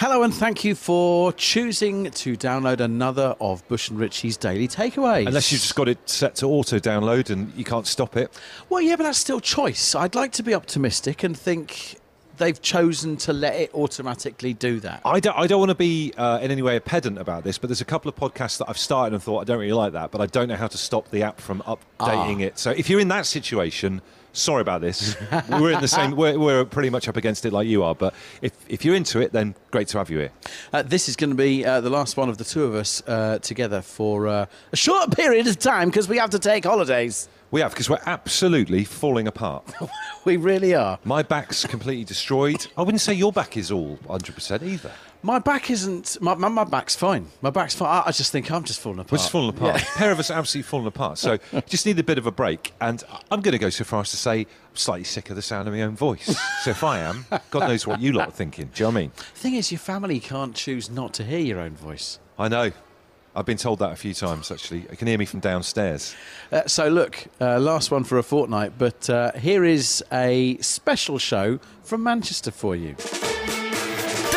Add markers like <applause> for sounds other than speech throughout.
Hello, and thank you for choosing to download another of Bush and Ritchie's Daily Takeaways. Unless you've just got it set to auto download and you can't stop it. Well, yeah, but that's still choice. I'd like to be optimistic and think they've chosen to let it automatically do that. I don't, I don't want to be uh, in any way a pedant about this, but there's a couple of podcasts that I've started and thought I don't really like that, but I don't know how to stop the app from updating it. So if you're in that situation, sorry about this. we're in the same. We're, we're pretty much up against it like you are. But if if you're into it, then great to have you here. Uh, this is going to be uh, the last one of the two of us uh, together for uh, a short <laughs> period of time because we have to take holidays. We have because we're absolutely falling apart. <laughs> We really are. My back's completely destroyed. I wouldn't say your back is all 100% either. My back isn't. My, my, my back's fine. My back's fine. I, I just think I'm just falling apart. We're just falling apart. Yeah. A pair of us are <laughs> absolutely falling apart. So just need a bit of a break. And I'm going to go so far as to say I'm slightly sick of the sound of my own voice. so if I am, God knows what you lot are thinking. Do you know what I mean? The thing is, your family can't choose not to hear your own voice. I know. I've been told that a few times, actually. I can hear me from downstairs. Uh, so, look, uh, last one for a fortnight, but uh, here is a special show from Manchester for you.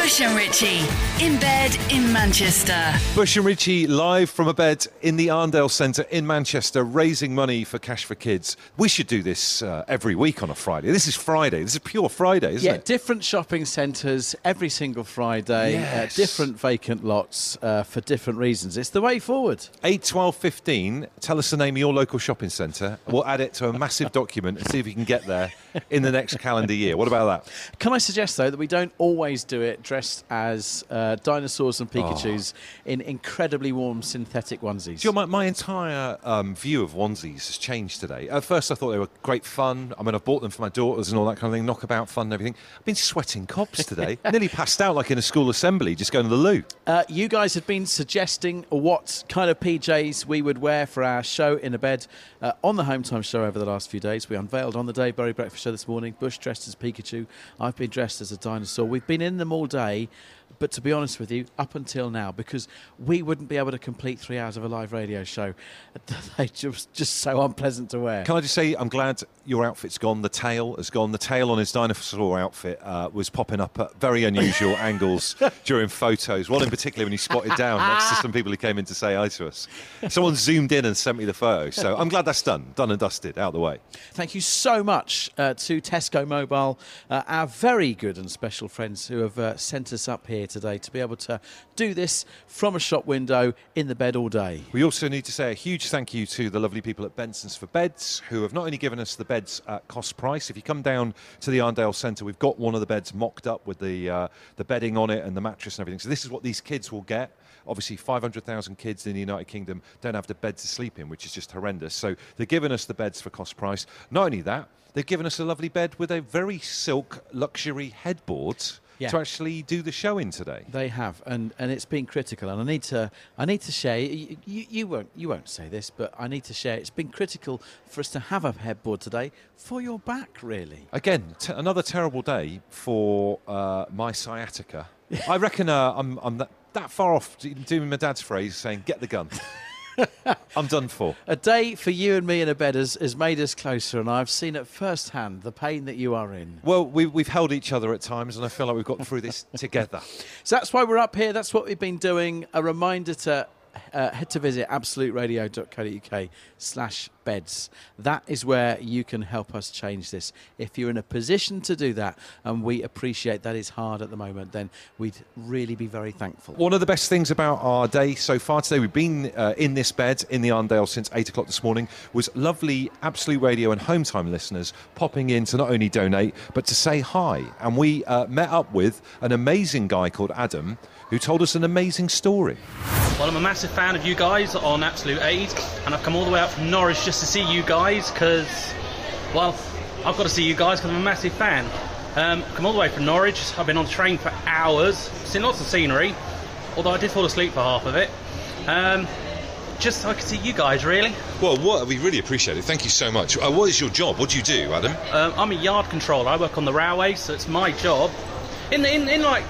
Bush and Ritchie in bed in Manchester. Bush and Ritchie live from a bed in the Arndale Centre in Manchester, raising money for Cash for Kids. We should do this uh, every week on a Friday. This is Friday. This is pure Friday, isn't Yeah, it? Yeah, different shopping centres every single Friday, Yes. uh, different vacant lots uh, for different reasons. It's the way forward. 8, 12, 15. Tell us the name of your local shopping centre. We'll add it to a massive <laughs> document and see if we can get there in the next calendar year. What about that? Can I suggest, though, that we don't always do it dressed as uh, dinosaurs and Pikachus in incredibly warm synthetic onesies? Do you know, my, my entire um, view of onesies has changed today. At first, I thought they were great fun. I mean, I've bought them for my daughters and all that kind of thing, knockabout fun and everything. I've been sweating cobs today. <laughs> Nearly passed out like in a school assembly, just going to the loo. Uh, you guys have been suggesting what kind of PJs we would wear for our show in a bed uh, on the Home Time show over the last few days. We unveiled on the Dave Berry Breakfast Show this morning. Bush dressed as Pikachu. I've been dressed as a dinosaur. We've been in them all day. pray But to be honest with you, up until now, because we wouldn't be able to complete three hours of a live radio show, they just <laughs> just so unpleasant to wear. Can I just say, I'm glad your outfit's gone. The tail has gone. The tail on his dinosaur outfit uh, was popping up at very unusual <laughs> angles during photos. One in particular when he squatted down next to some people who came in to say hi to us. Someone zoomed in and sent me the photo. So I'm glad that's done. Done and dusted. Out of the way. Thank you so much uh, to Tesco Mobile, uh, our very good and special friends who have uh, sent us up here today to be able to do this from a shop window in the bed all day. We also need to say a huge thank you to the lovely people at Benson's for Beds, who have not only given us the beds at cost price. If you come down to the Arndale Centre, we've got one of the beds mocked up with the uh, the bedding on it and the mattress and everything. So this is what these kids will get. Obviously, 500,000 kids in the United Kingdom don't have the bed to sleep in, which is just horrendous. So they're giving us the beds for cost price. Not only that, they've given us a lovely bed with a very silk luxury headboard Yeah. to actually do the show in today. They have, and, and it's been critical. And I need to I need to share. You, you, won't you won't say this, but I need to share. It's been critical for us to have a headboard today for your back, really. Again, t- another terrible day for uh, my sciatica. <laughs> I reckon uh, I'm, I'm that, that far off doing my dad's phrase, saying, get the gun. <laughs> <laughs> I'm done for. A day for you and me in a bed has, has made us closer, and I've seen at first hand the pain that you are in. Well, we, we've held each other at times, and I feel like we've got through this <laughs> together. So that's why we're up here. That's what we've been doing. A reminder to uh, head to visit absoluteradio.co.uk slash beds. That is where you can help us change this. If you're in a position to do that, and we appreciate that is hard at the moment, then we'd really be very thankful. One of the best things about our day so far today, we've been uh, in this bed in the Arndale since 8 o'clock this morning, was lovely Absolute Radio and Home Time listeners popping in to not only donate, but to say hi. And we uh, met up with an amazing guy called Adam who told us an amazing story. Well, I'm a massive fan of you guys on Absolute Aid, and I've come all the way out from Norwich just to see you guys because, well, I've got to see you guys because I'm a massive fan. Um, come all the way from Norwich. I've been on the train for hours, seen lots of scenery, although I did fall asleep for half of it. Um, just so I could see you guys, really. Well, what we really appreciate it. Thank you so much. Uh, what is your job? What do you do, Adam? Um, I'm a yard controller. I work on the railway, so it's my job. In in, in like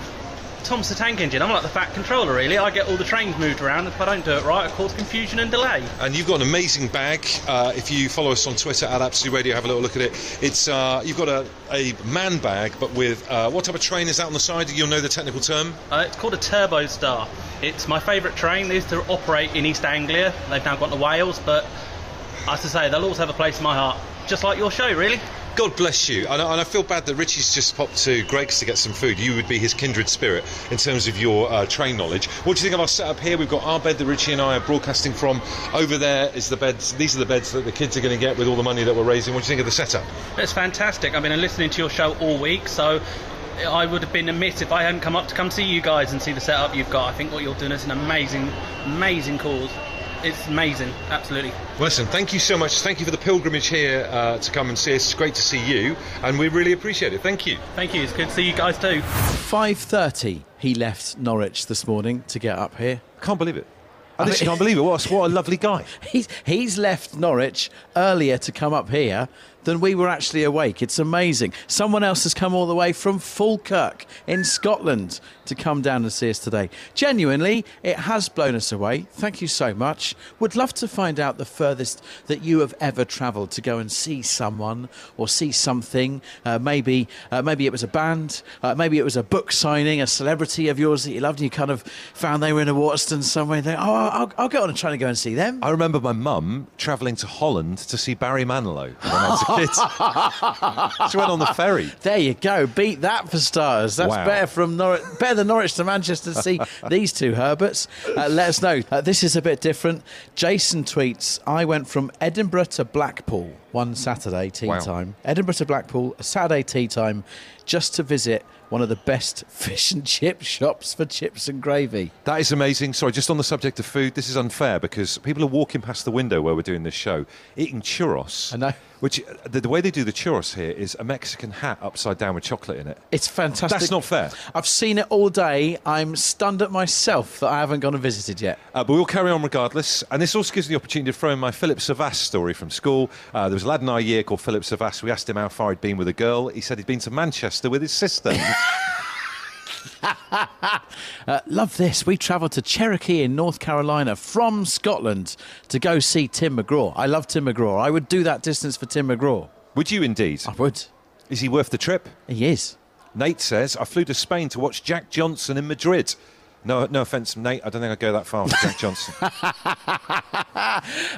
Thomas the Tank Engine. I'm like the fat controller, really. I get all the trains moved around. If I don't do it right, I cause confusion and delay. And you've got an amazing bag. Uh, if you follow us on Twitter at Absolute Radio, have a little look at it. It's uh, you've got a, a man bag, but with uh, what type of train is that on the side? You'll know the technical term. Uh, it's called a Turbostar. It's my favourite train. They used to operate in East Anglia. They've now gone to Wales, but as I say, they'll always have a place in my heart. Just like your show, really. God bless you. And I, I feel bad that Richie's just popped to Greggs to get some food. You would be his kindred spirit in terms of your uh, train knowledge. What do you think of our setup here? We've got our bed that Richie and I are broadcasting from. Over there is the beds. These are the beds that the kids are going to get with all the money that we're raising. What do you think of the setup? It's fantastic. I've been listening to your show all week, so I would have been amiss if I hadn't come up to come see you guys and see the setup you've got. I think what you're doing is an amazing, amazing cause. It's amazing, absolutely. Well, listen, thank you so much. Thank you for the pilgrimage here uh, to come and see us. It's great to see you, and we really appreciate it. Thank you. Thank you. It's good to see you guys too. 5.30 he left Norwich this morning to get up here. I Can't believe it. I I literally mean- can't believe it. What, what a lovely guy. <laughs> He's, he's left Norwich earlier to come up here than we were actually awake. It's amazing. Someone else has come all the way from Falkirk in Scotland to come down and see us today. Genuinely, it has blown us away. Thank you so much. Would love to find out the furthest that you have ever travelled to go and see someone or see something. Uh, maybe, uh, maybe it was a band. Uh, maybe it was a book signing, a celebrity of yours that you loved, and you kind of found they were in a Waterston somewhere. And oh, I'll, I'll get on and try to go and see them. I remember my mum travelling to Holland to see Barry Manilow when I was a kid. she went on the ferry. There you go. Beat that for starters. That's Wow. better from Norwich, better than Norwich to Manchester to see <laughs> these two Herberts. Uh, let us know. Uh, this is a bit different. Jason tweets: I went from Edinburgh to Blackpool one Saturday tea Wow. time. Edinburgh to Blackpool, a Saturday tea time, just to visit one of the best <laughs> fish and chip shops for chips and gravy. That is amazing. Sorry, just on the subject of food, this is unfair because people are walking past the window where we're doing this show, eating churros. I know. Which uh, the, the way they do the churros here is a Mexican hat upside down with chocolate in it. It's fantastic. That's not fair. I've seen it all day. I'm stunned at myself that I haven't gone and visited yet. Uh, but we'll carry on regardless. And this also gives me the opportunity to throw in my Philip Savas story from school. Uh, there was a lad in our year called Philip Savas. We asked him how far he'd been with a girl. He said he'd been to Manchester with his sister. <laughs> <laughs> Uh, love this. We travelled to Cherokee in North Carolina from Scotland to go see Tim McGraw. I love Tim McGraw. I would do that distance for Tim McGraw. Would you indeed? I would. Is he worth the trip? He is. Nate says, I flew to Spain to watch Jack Johnson in Madrid. No, no offence, Nate. I don't think I'd go that far for Jack Johnson. <laughs>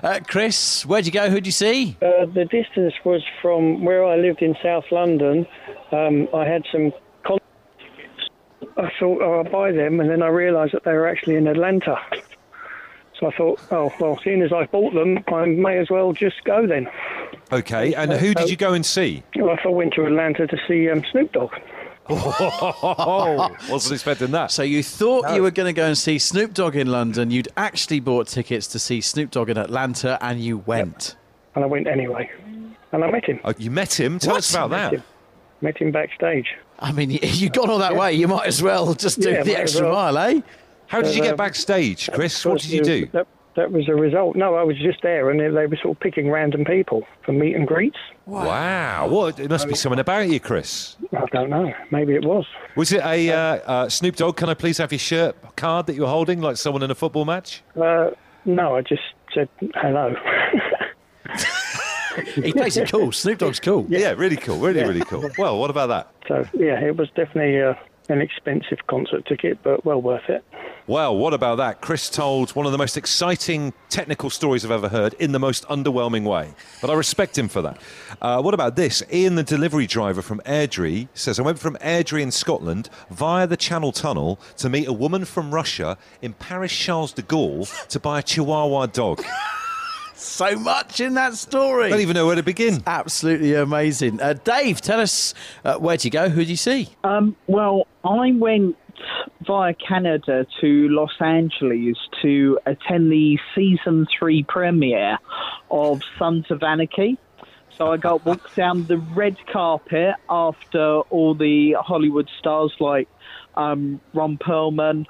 Uh, Chris, where'd you go? Who'd you see? Uh, the distance was from where I lived in South London. Um, I had some. Con- I thought, oh, I'll buy them, and then I realised that they were actually in Atlanta. So I thought, oh well, seeing as I bought them, I may as well just go then. Okay, and who did you go and see? Well, I went to Atlanta to see um, Snoop Dogg. Oh, <laughs> wasn't expecting that. So you thought you were going to go and see Snoop Dogg in London. You'd actually bought tickets to see Snoop Dogg in Atlanta, and you went. And I went anyway. And I met him. Oh, you met him. Tell What? us about Met that. him. Met him backstage. I mean, <laughs> you've gone all that way. You might as well just do Yeah, the extra well. mile, eh? How did you get Uh, backstage, Chris? What did you do? That, that was a result. No, I was just there, and they, they were sort of picking random people for meet and greets. Wow, what? It must be something about you, Chris. I don't know. Maybe it was. Was it a uh, uh, Snoop Dogg? Can I please have your shirt card that you're holding, like someone in a football match? Uh, no, I just said hello. <laughs> <laughs> He plays it cool. Snoop Dogg's cool. Yeah, really cool, really, really cool. Well, what about that? so yeah, it was definitely uh, an expensive concert ticket, but well worth it. Well, what about that? Chris told one of the most exciting technical stories I've ever heard in the most underwhelming way. But I respect him for that. Uh, what about this? Ian, the delivery driver from Airdrie, says I went from Airdrie in Scotland via the Channel Tunnel to meet a woman from Russia in Paris Charles de Gaulle to buy a Chihuahua dog. <laughs> So much in that story. I don't even know where to begin. Absolutely amazing. Uh, Dave, tell us uh, where'd you go? Who'd you see? Um, well, I went via Canada to Los Angeles to attend the season three premiere of Sons of Anarchy. So I got walked <laughs> down the red carpet after all the Hollywood stars like um, Ron Perlman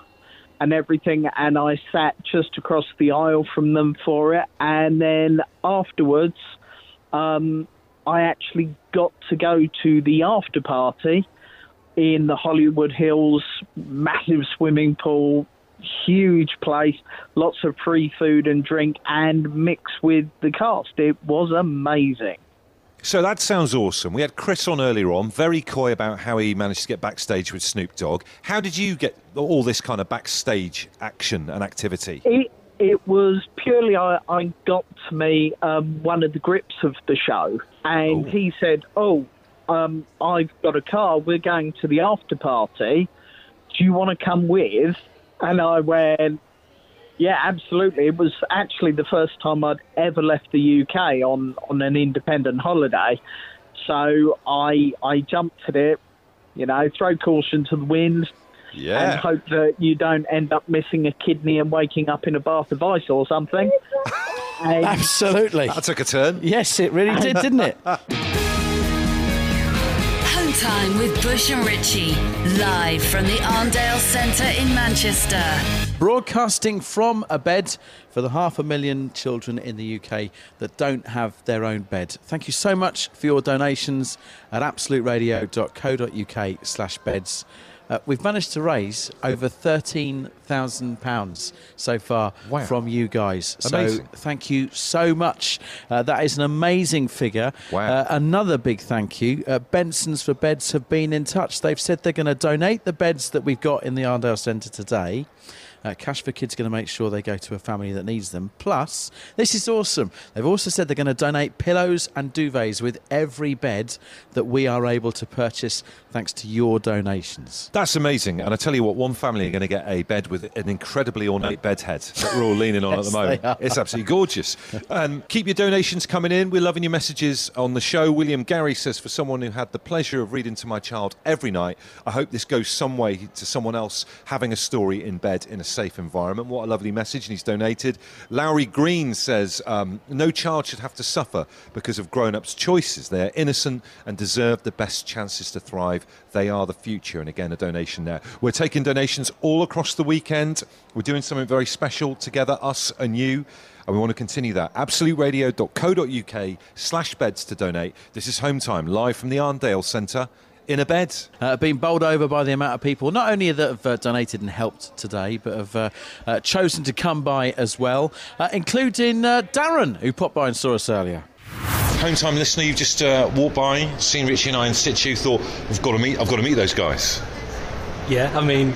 and everything, and I sat just across the aisle from them for it. And then afterwards, um, I actually got to go to the after party in the Hollywood Hills, massive swimming pool, huge place, lots of free food and drink, and mix with the cast. It was amazing. So that sounds awesome. We had Chris on earlier on, very coy about how he managed to get backstage with Snoop Dogg. How did you get all this kind of backstage action and activity? It it was purely I, I got to me um, one of the grips of the show, and Oh. he said, "Oh, um, I've got a car. We're going to the after party. Do you want to come with?" And I went, "Yeah, absolutely." It was actually the first time I'd ever left the UK on on an independent holiday, so I I jumped at it. You know, throw caution to the wind, and hope that you don't end up missing a kidney and waking up in a bath of ice or something. And <laughs> Absolutely. That took a turn. Yes, it really did, <laughs> didn't it? Home time with Bush and Ritchie. Live from the Arndale Centre in Manchester. Broadcasting from a bed for the half a million children in the UK that don't have their own bed. Thank you so much for your donations at absoluteradio.co.uk slash beds. Uh, we've managed to raise over £13,000 so far Wow. from you guys. Amazing. So thank you so much. Uh, that is an amazing figure. Wow. Uh, another big thank you. Uh, Benson's for Beds have been in touch. They've said they're going to donate the beds that we've got in the Arndale Centre today. Uh, Cash for Kids going to make sure they go to a family that needs them. Plus, this is awesome. They've also said they're going to donate pillows and duvets with every bed that we are able to purchase thanks to your donations. That's amazing. And I tell you what, one family are going to get a bed with an incredibly ornate bed head that we're all leaning on Yes, at the <laughs> moment. It's absolutely gorgeous. Um, keep your donations coming in. We're loving your messages on the show. William Gary says, for someone who had the pleasure of reading to my child every night, I hope this goes some way to someone else having a story in bed in a safe environment. What a lovely message. And he's donated. Lowry Green says, um, no child should have to suffer because of grown ups' choices. They are innocent and deserve the best chances to thrive. They are the future. And again, a donation there. We're taking donations all across the weekend. We're doing something very special together, us and you. And we want to continue that. AbsoluteRadio.co.uk slash beds to donate. This is Home Time, live from the Arndale Centre in a bed. Uh, been bowled over by the amount of people, not only that have uh, donated and helped today, but have uh, uh, chosen to come by as well, uh, including uh, Darren, who popped by and saw us earlier. Home time listener, you've just uh, walked by, seen Richie and I in situ, thought I've got to meet. I've got to meet those guys. Yeah, I mean,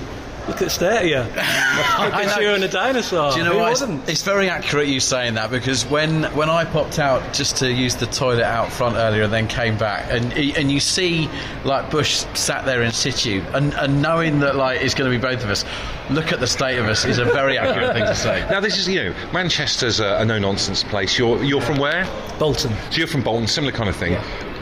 look at the state of you. <laughs> I guess you're in a dinosaur. Do you know Who what? It's, wouldn't? it's very accurate you saying that because when when I popped out just to use the toilet out front earlier and then came back and and you see like Bush sat there in situ and, and knowing that like it's going to be both of us, look at the state of us is a very accurate thing to say. <laughs> Now, this is, you know, Manchester's a, a no nonsense place. You're, you're from where? Bolton. So you're from Bolton, similar kind of thing.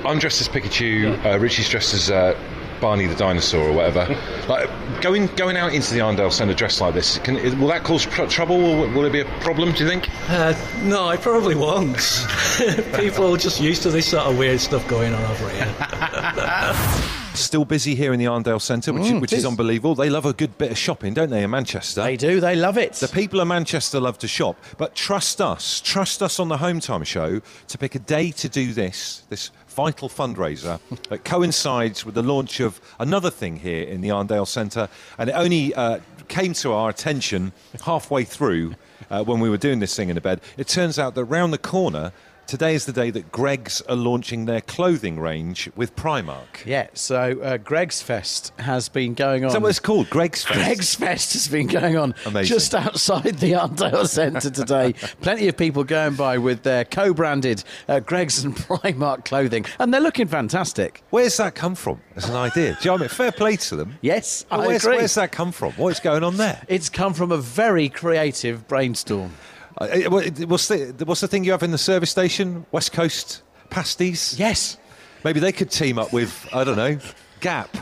I'm dressed as Pikachu, uh, Richie's dressed as uh, Barney the dinosaur or whatever. <laughs> like going going out into the Arndale Centre dressed like this, can, will that cause pr- trouble or will it be a problem? Do you think? Uh, no, it probably won't. <laughs> People are just used to this sort of weird stuff going on over here. <laughs> Still busy here in the Arndale Centre, which, Mm, which it is is. unbelievable. They love a good bit of shopping, don't they, in Manchester? They do, they love it. The people of Manchester love to shop, but trust us, trust us on the Home Time Show to pick a day to do this, this vital fundraiser <laughs> that coincides with the launch of another thing here in the Arndale Centre. And it only uh, came to our attention halfway through uh, when we were doing this thing in the bed. It turns out that round the corner, today is the day that Greggs are launching their clothing range with Primark. yeah, so uh, Greggs Fest has been going on. Is that what it's called? Greggs Fest? Greggs Fest has been going on Amazing. just outside the Arndale Centre today. <laughs> Plenty of people going by with their co-branded uh, Greggs and Primark clothing, and they're looking fantastic. Where's that come from as an idea? Do you know what I mean? Fair play to them. Yes, I where's, agree. where's that come from? What is going on there? It's come from a very creative brainstorm. Uh, uh, what's, the, what's the thing you have in the service station? West Coast pasties? Yes. Maybe they could team up with, I don't know, Gap.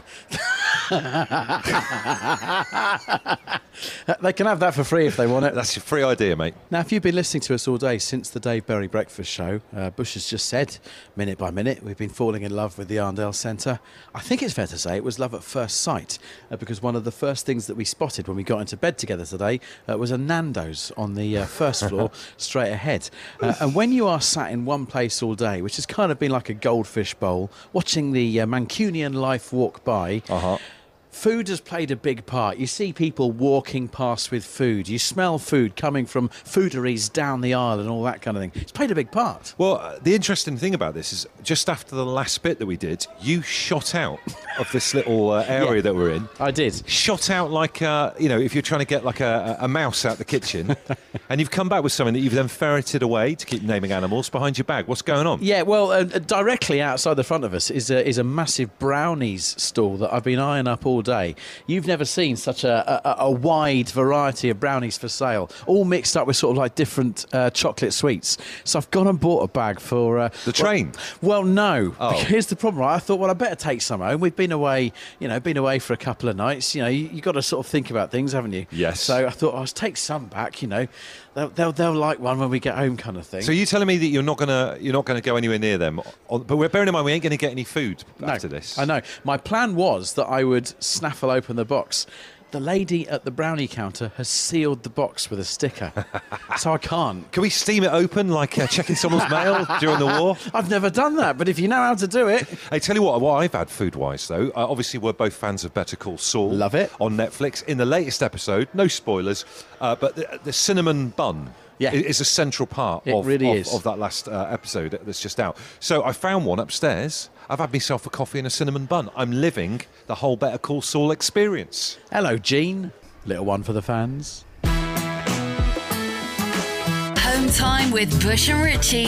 <laughs> They can have that for free if they want it. That's your free idea, mate. Now, if you've been listening to us all day since the Dave Berry Breakfast Show, uh, Bush has just said, minute by minute, we've been falling in love with the Arndale Centre. I think it's fair to say it was love at first sight, uh, because one of the first things that we spotted when we got into bed together today uh, was a Nando's on the uh, first floor, <laughs> straight ahead. Uh, and when you are sat in one place all day, which has kind of been like a goldfish bowl, watching the uh, Mancunian life walk by, Uh-huh. Food has played a big part. You see people walking past with food. You smell food coming from fooderies down the aisle and all that kind of thing. It's played a big part. Well, uh, the interesting thing about this is just after the last bit that we did, you shot out of this little uh, <laughs> area Yeah. that we're in. I did. Shot out like, uh, you know, if you're trying to get like a, a mouse out the kitchen, <laughs> and you've come back with something that you've then ferreted away to keep naming animals behind your bag. What's going on? Yeah, well, uh, directly outside the front of us is a, is a massive brownies stall that I've been eyeing up all day. You've never seen such a, a, a wide variety of brownies for sale, all mixed up with sort of like different uh, chocolate sweets. So I've gone and bought a bag for uh, The train? Well, well no. Oh. <laughs> Here's the problem. Right? I thought, well, I better take some home. We've been away, you know, been away for a couple of nights. You know, you, you've got to sort of think about things, haven't you? Yes. So I thought, I'll take some back. You know, they'll, they'll they'll like one when we get home, kind of thing. So you're telling me that you're not gonna you're not gonna go anywhere near them? But we're bearing in mind we ain't gonna get any food after this. I know. My plan was that I would snaffle open the box. The lady at the brownie counter has sealed the box with a sticker, <laughs> so I can't. Can we steam it open like uh, checking someone's <laughs> mail during the war? I've never done that, but if you know how to do it, Hey, tell you what, what I've had food wise though, uh, obviously we're both fans of Better Call Saul. Love it. On Netflix. In the latest episode, no spoilers, uh, but the, the cinnamon bun. Yeah. i- is a central part It of, really of, is. of that last uh, episode that's just out. So I found one upstairs. I've had myself a coffee and a cinnamon bun. I'm living the whole Better Call Saul experience. hello, Gene. Little one for the fans. Home time with Bush and Ritchie,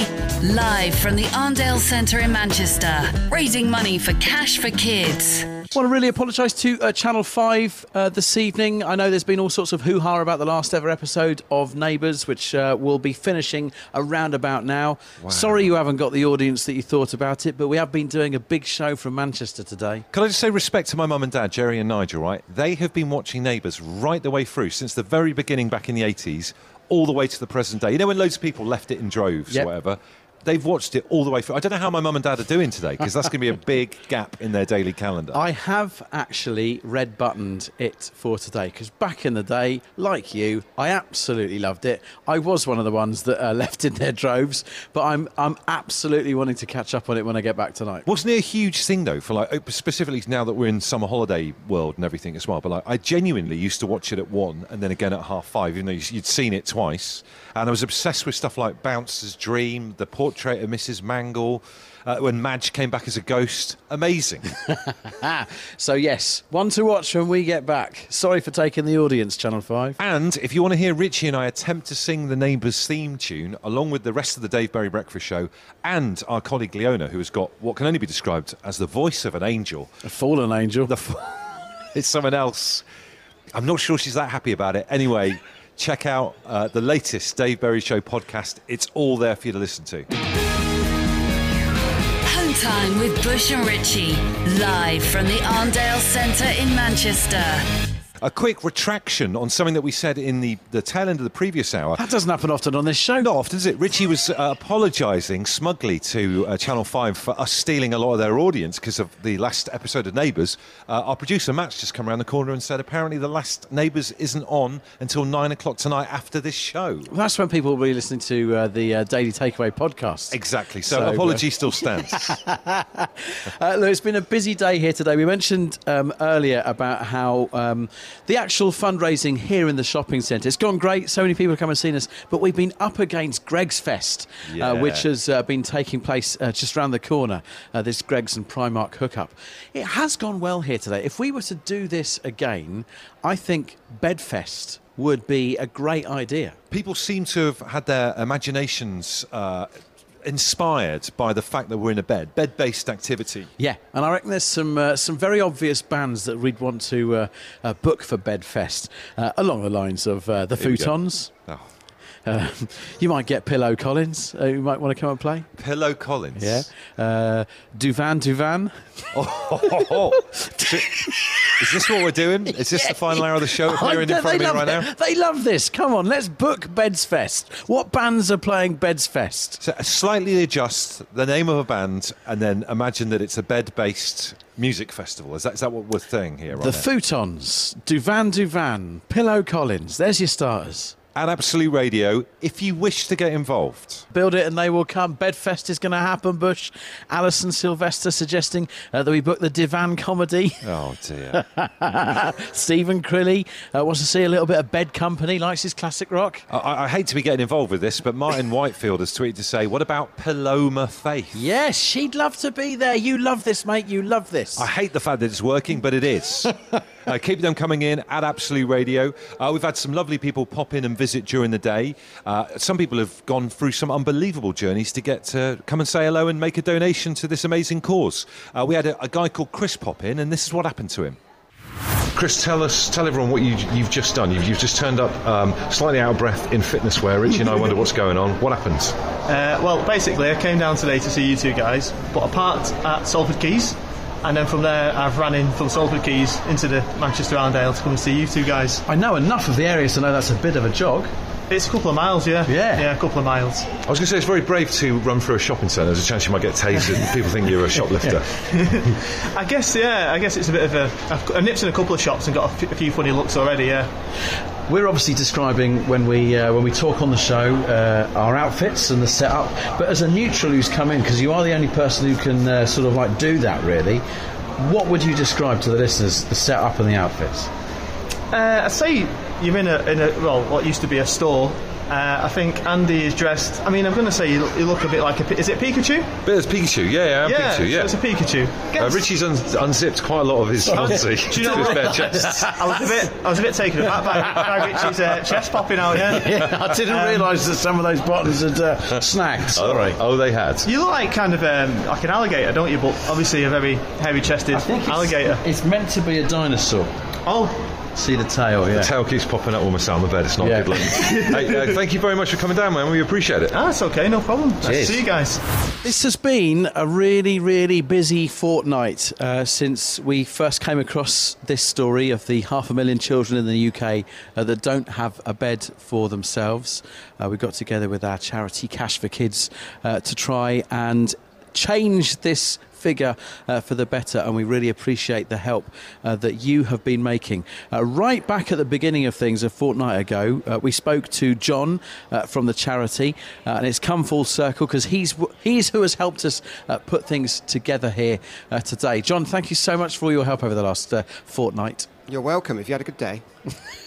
live from the Arndale Centre in Manchester, raising money for Cash for Kids. I want to really apologise to uh, Channel 5 uh, this evening. I know there's been all sorts of hoo ha about the last ever episode of Neighbours, which uh, will be finishing around about now. Sorry you haven't got the audience that you thought about it, but we have been doing a big show from Manchester today. Can I just say respect to my mum and dad, Jerry and Nigel, right? They have been watching Neighbours right the way through since the very beginning back in the 80s, all the way to the present day. You know, when loads of people left it in droves Yep. or whatever? They've watched it all the way through. I don't know how my mum and dad are doing today because that's going to be a <laughs> big gap in their daily calendar. I have actually red buttoned it for today because back in the day, like you, I absolutely loved it. I was one of the ones that uh, <laughs> left in their droves, but I'm I'm absolutely wanting to catch up on it when I get back tonight. Wasn't it a huge thing though for like specifically now that we're in summer holiday world and everything as well? But like I genuinely used to watch it at one and then again at half five, even though you- you'd seen it twice. And I was obsessed with stuff like Bouncer's Dream, The Portrait of Mrs. Mangle, uh, when Madge came back as a ghost. Amazing. <laughs> <laughs> So yes, one to watch when we get back. Sorry for taking the audience, Channel Five. and if you want to hear Richie and I attempt to sing the Neighbours theme tune along with the rest of the Dave Berry Breakfast Show and our colleague Leona, who has got what can only be described as the voice of an angel, A fallen angel. the f- <laughs> it's someone else. I'm not sure she's that happy about it. Anyway, check out uh, the latest Dave Berry Show podcast. It's all there for you to listen to. Home time with Bush and Ritchie, live from the Arndale Centre in Manchester. A quick retraction on something that we said in the, the tail end of the previous hour. that doesn't happen often on this show. Not often, does it? Richie was uh, apologising smugly to uh, Channel 5 for us stealing a lot of their audience because of the last episode of Neighbours. Uh, our producer, Matt's just come around the corner and said apparently the last Neighbours isn't on until nine o'clock tonight after this show. That's when people will be listening to uh, the uh, Daily Takeaway podcast. Exactly. So, So, uh, apology still <laughs> stands. Uh, look, it's been a busy day here today. We mentioned um, earlier about how um, the actual fundraising here in the shopping centre, it's gone great. So many people have come and seen us, but we've been up against Greggs Fest, Yeah. uh, which has uh, been taking place uh, just round the corner, uh, this Greggs and Primark hookup. It has gone well here today. If we were to do this again, I think Bedfest would be a great idea. People seem to have had their imaginations uh, inspired by the fact that we're in a bed, bed-based activity. Yeah, and I reckon there's some uh, some very obvious bands that we'd want to uh, uh, book for Bedfest, uh, along the lines of uh, the. Futons. Oh. Um, <laughs> you might get Pillow Collins, uh, who might want to come and play. Pillow Collins. Yeah. Uh, Duvan Duvan. Oh, <laughs> is this what we're doing? Is this the final hour of the show appearing in front of me love right it. now? They love this. Come on, let's book Beds Fest. What bands are playing Beds Fest? So slightly adjust the name of a band and then imagine that it's a bed-based music festival. Is that, is that what we're saying here? Right The now? Futons, Duvan Duvan, Pillow Collins. There's your starters. At Absolute Radio, if you wish to get involved, Build it and they will come. Bedfest is going to happen, Bush. Alison Sylvester suggesting uh, that we book the Divan comedy. oh dear. <laughs> Stephen Crilly uh, wants to see a little bit of Bed Company, likes his classic rock. I, I hate to be getting involved with this, but Martin <laughs> Whitefield has tweeted to say, "What about Paloma Faith?" Yes, she'd love to be there. You love this, mate. You love this. I hate the fact that it's working, but it is. <laughs> uh, keep them coming in at Absolute Radio. Uh, we've had some lovely people pop in and visit during the day. Uh, some people have gone through some unbelievable journeys to get to come and say hello and make a donation to this amazing cause. Uh, we had a, a guy called Chris pop in, and this is what happened to him. Chris, tell us, tell everyone what you, you've just done. You've, you've just turned up um, slightly out of breath in fitness wear. Richie and I wonder what's going on. What happens? Uh, well, basically, I came down today to see you two guys, but I parked at Salford Quays, and then from there, I've ran in from Salford Quays into the Manchester Arndale to come and see you two guys. I know enough of the area to know that's a bit of a jog. It's a couple of miles, yeah. Yeah. Yeah, a couple of miles. I was going to say it's very brave to run through a shopping centre. There's a chance you might get tasered and people think you're a shoplifter. <laughs> I guess, yeah, I guess it's a bit of a. I've, I've nipped in a couple of shops and got a f- a few funny looks already, yeah. We're obviously describing when we uh, when we talk on the show uh, our outfits and the setup, but as a neutral who's come in, because you are the only person who can uh, sort of like do that really. What would you describe to the listeners the setup and the outfits? Uh, I'd say you're in a, in a, well, what used to be a store. Uh, I think Andy is dressed. I mean, I'm going to say you, you look a bit like a. Pi- Is it Pikachu? But it's Pikachu, yeah, yeah, I'm yeah, Pikachu, yeah. So it's a Pikachu. Uh, Richie's un- unzipped quite a lot of his fancy Do you know his what? bare chest. I was a bit, I was a bit taken aback by, by Richie's uh, chest popping out. Yeah. <laughs> Yeah, I didn't realise that some of those buttons had uh, snagged. Oh, Sorry. oh, they had. You look like kind of um, like an alligator, don't you? But obviously a very heavy-chested alligator. It's meant to be a dinosaur. Oh, See the tail, yeah. The tail keeps popping up almost out on the bed. It's not Yeah. good looking. <laughs> hey, uh, thank you very much for coming down, man. We appreciate it. ah, that's okay, no problem. Nice to see you guys. This has been a really, really busy fortnight uh, since we first came across this story of the half a million children in the UK uh, that don't have a bed for themselves. Uh, we got together with our charity Cash for Kids uh, to try and change this figure uh, for the better, and we really appreciate the help uh, that you have been making. Uh, right back at the beginning of things, a fortnight ago, uh, we spoke to John uh, from the charity, uh, and it's come full circle because he's he's who has helped us uh, put things together here uh, today. John, thank you so much for all your help over the last uh, fortnight. You're welcome. If you had a good day.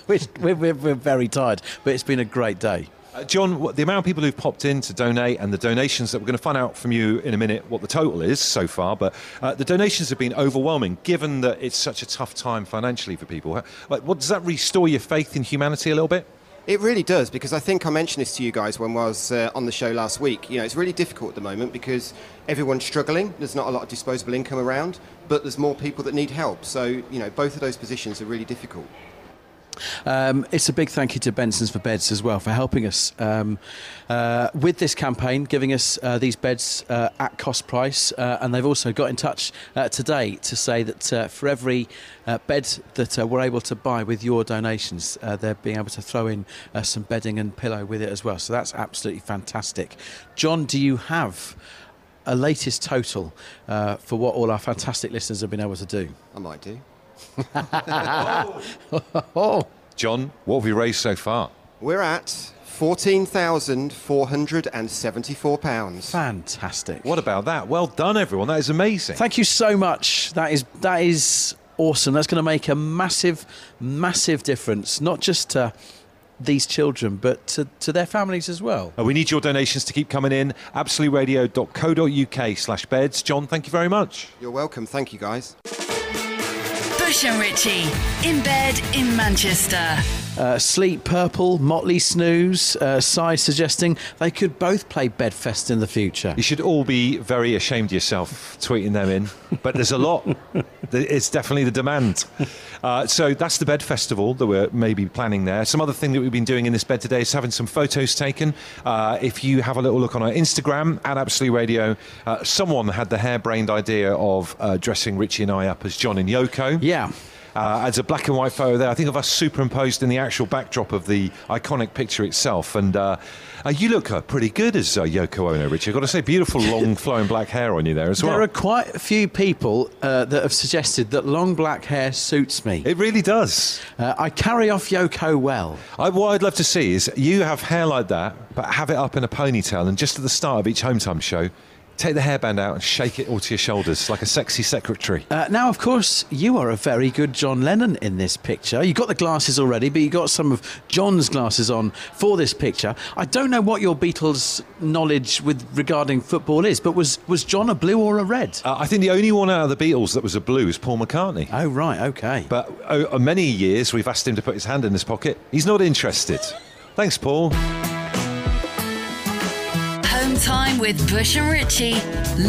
We're, <laughs> we're, we're, we're very tired, but it's been a great day. Uh, John, the amount of people who've popped in to donate and the donations that we're going to find out from you in a minute what the total is so far, but uh, the donations have been overwhelming given that it's such a tough time financially for people. Like, what, does that restore your faith in humanity a little bit? It really does because I think I mentioned this to you guys when I was uh, on the show last week. You know, it's really difficult at the moment because everyone's struggling. There's not a lot of disposable income around, but there's more people that need help. So, you know, both of those positions are really difficult. Um, it's a big thank you to Benson's for Beds as well for helping us um, uh, with this campaign, giving us uh, these beds uh, at cost price. Uh, and they've also got in touch uh, today to say that uh, for every bed that we're able to buy with your donations, they're being able to throw in some bedding and pillow with it as well. So that's absolutely fantastic. John, do you have a latest total for what all our fantastic listeners have been able to do? I might do. <laughs> oh. John, what have we raised so far? We're at £14,474. Fantastic. What about that? Well done, everyone. That is amazing. Thank you so much. That is that is awesome. That's going to make a massive, massive difference, not just to these children, but to, to their families as well. Uh, we need your donations to keep coming in. AbsoluteRadio.co.uk slash beds. John, thank you very much. You're welcome. Thank you, guys. Bush and Ritchie, in bed in Manchester. Uh, Sleep Purple, Motley Snooze, uh, Sai suggesting they could both play Bedfest in the future. You should all be very ashamed of yourself tweeting them in, but there's a lot. it's definitely the demand. Uh, so that's the bed festival that we're maybe planning there. Some other thing that we've been doing in this bed today is having some photos taken. Uh, if you have a little look on our Instagram at Absolute Radio, uh, someone had the harebrained idea of uh, dressing Richie and I up as John and Yoko. Yeah. Uh, as a black and white photo there, I think of us superimposed in the actual backdrop of the iconic picture itself. And uh, uh, you look uh, pretty good as uh, Yoko Ono, Richie. I've got to say, beautiful, <laughs> long, flowing black hair on you there as well. There are quite a few people uh, that have suggested that long black hair suits me. It really does. Uh, I carry off Yoko well. I, what I'd love to see is you have hair like that, but have it up in a ponytail, and just at the start of each home time show, take the hairband out and shake it all to your shoulders like a sexy secretary. Uh, now, of course, you are a very good John Lennon in this picture. You got the glasses already, but you got some of John's glasses on for this picture. I don't know what your Beatles knowledge with regarding football is, but was was John a blue or a red? Uh, I think the only one out of the Beatles that was a blue is Paul McCartney. Oh right, okay. But uh, many years we've asked him to put his hand in his pocket. He's not interested. Thanks, Paul. Time with Bush and Richie,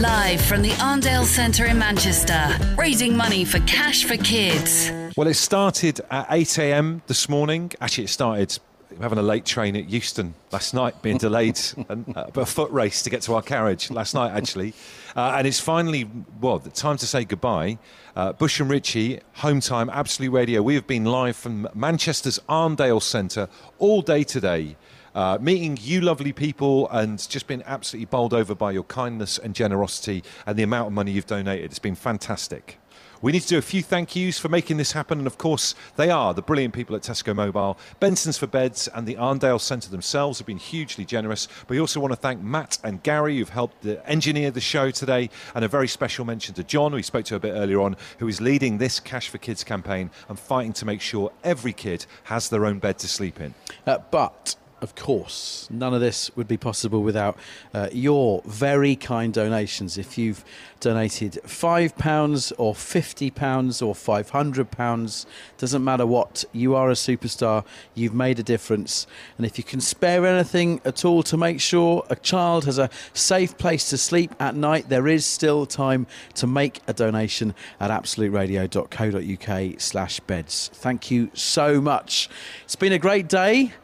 live from the Arndale Centre in Manchester, raising money for Cash for Kids. Well, it started at 8 a.m. this morning. Actually, it started having a late train at Euston last night, being delayed, <laughs> and uh, a foot race to get to our carriage last night, actually. Uh, and it's finally, well, the time to say goodbye. Uh, Bush and Richie, home time, Absolute Radio. We have been live from Manchester's Arndale Centre all day today. Uh, meeting you lovely people and just been absolutely bowled over by your kindness and generosity and the amount of money you've donated. It's been fantastic. We need to do a few thank yous for making this happen, and of course, they are the brilliant people at Tesco Mobile, Benson's for Beds, and the Arndale Centre themselves have been hugely generous. But we also want to thank Matt and Gary, who've helped engineer the show today, and a very special mention to John, who we spoke to a bit earlier on, who is leading this Cash for Kids campaign and fighting to make sure every kid has their own bed to sleep in. Uh, but of course, none of this would be possible without uh, your very kind donations. If you've donated £5 or £50 or £500, doesn't matter what, you are a superstar, you've made a difference. And if you can spare anything at all to make sure a child has a safe place to sleep at night, there is still time to make a donation at absoluteradio.co.uk slash beds. Thank you so much. It's been a great day.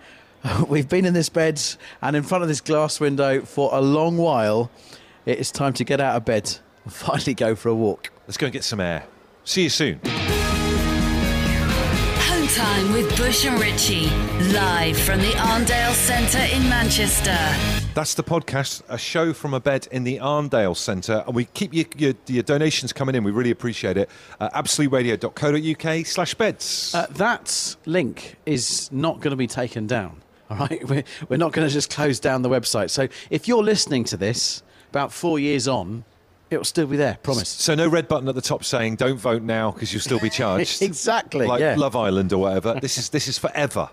<laughs> We've been in this bed and in front of this glass window for a long while. It is time to get out of bed and <laughs> finally go for a walk. Let's go and get some air. See you soon. Home time with Bush and Richie, live from the Arndale Centre in Manchester. That's the podcast, a show from a bed in the Arndale Centre. And we keep your, your, your donations coming in. We really appreciate it. Uh, absoluteradio.co.uk slash beds. Uh, that link is not going to be taken down. All right, <laughs> we're, we're not going to just close down the website. So if you're listening to this about four years on, it'll still be there. Promise. So no red button at the top saying "Don't vote now" because you'll still be <laughs> charged. exactly. like yeah. Love Island or whatever. this is this is forever.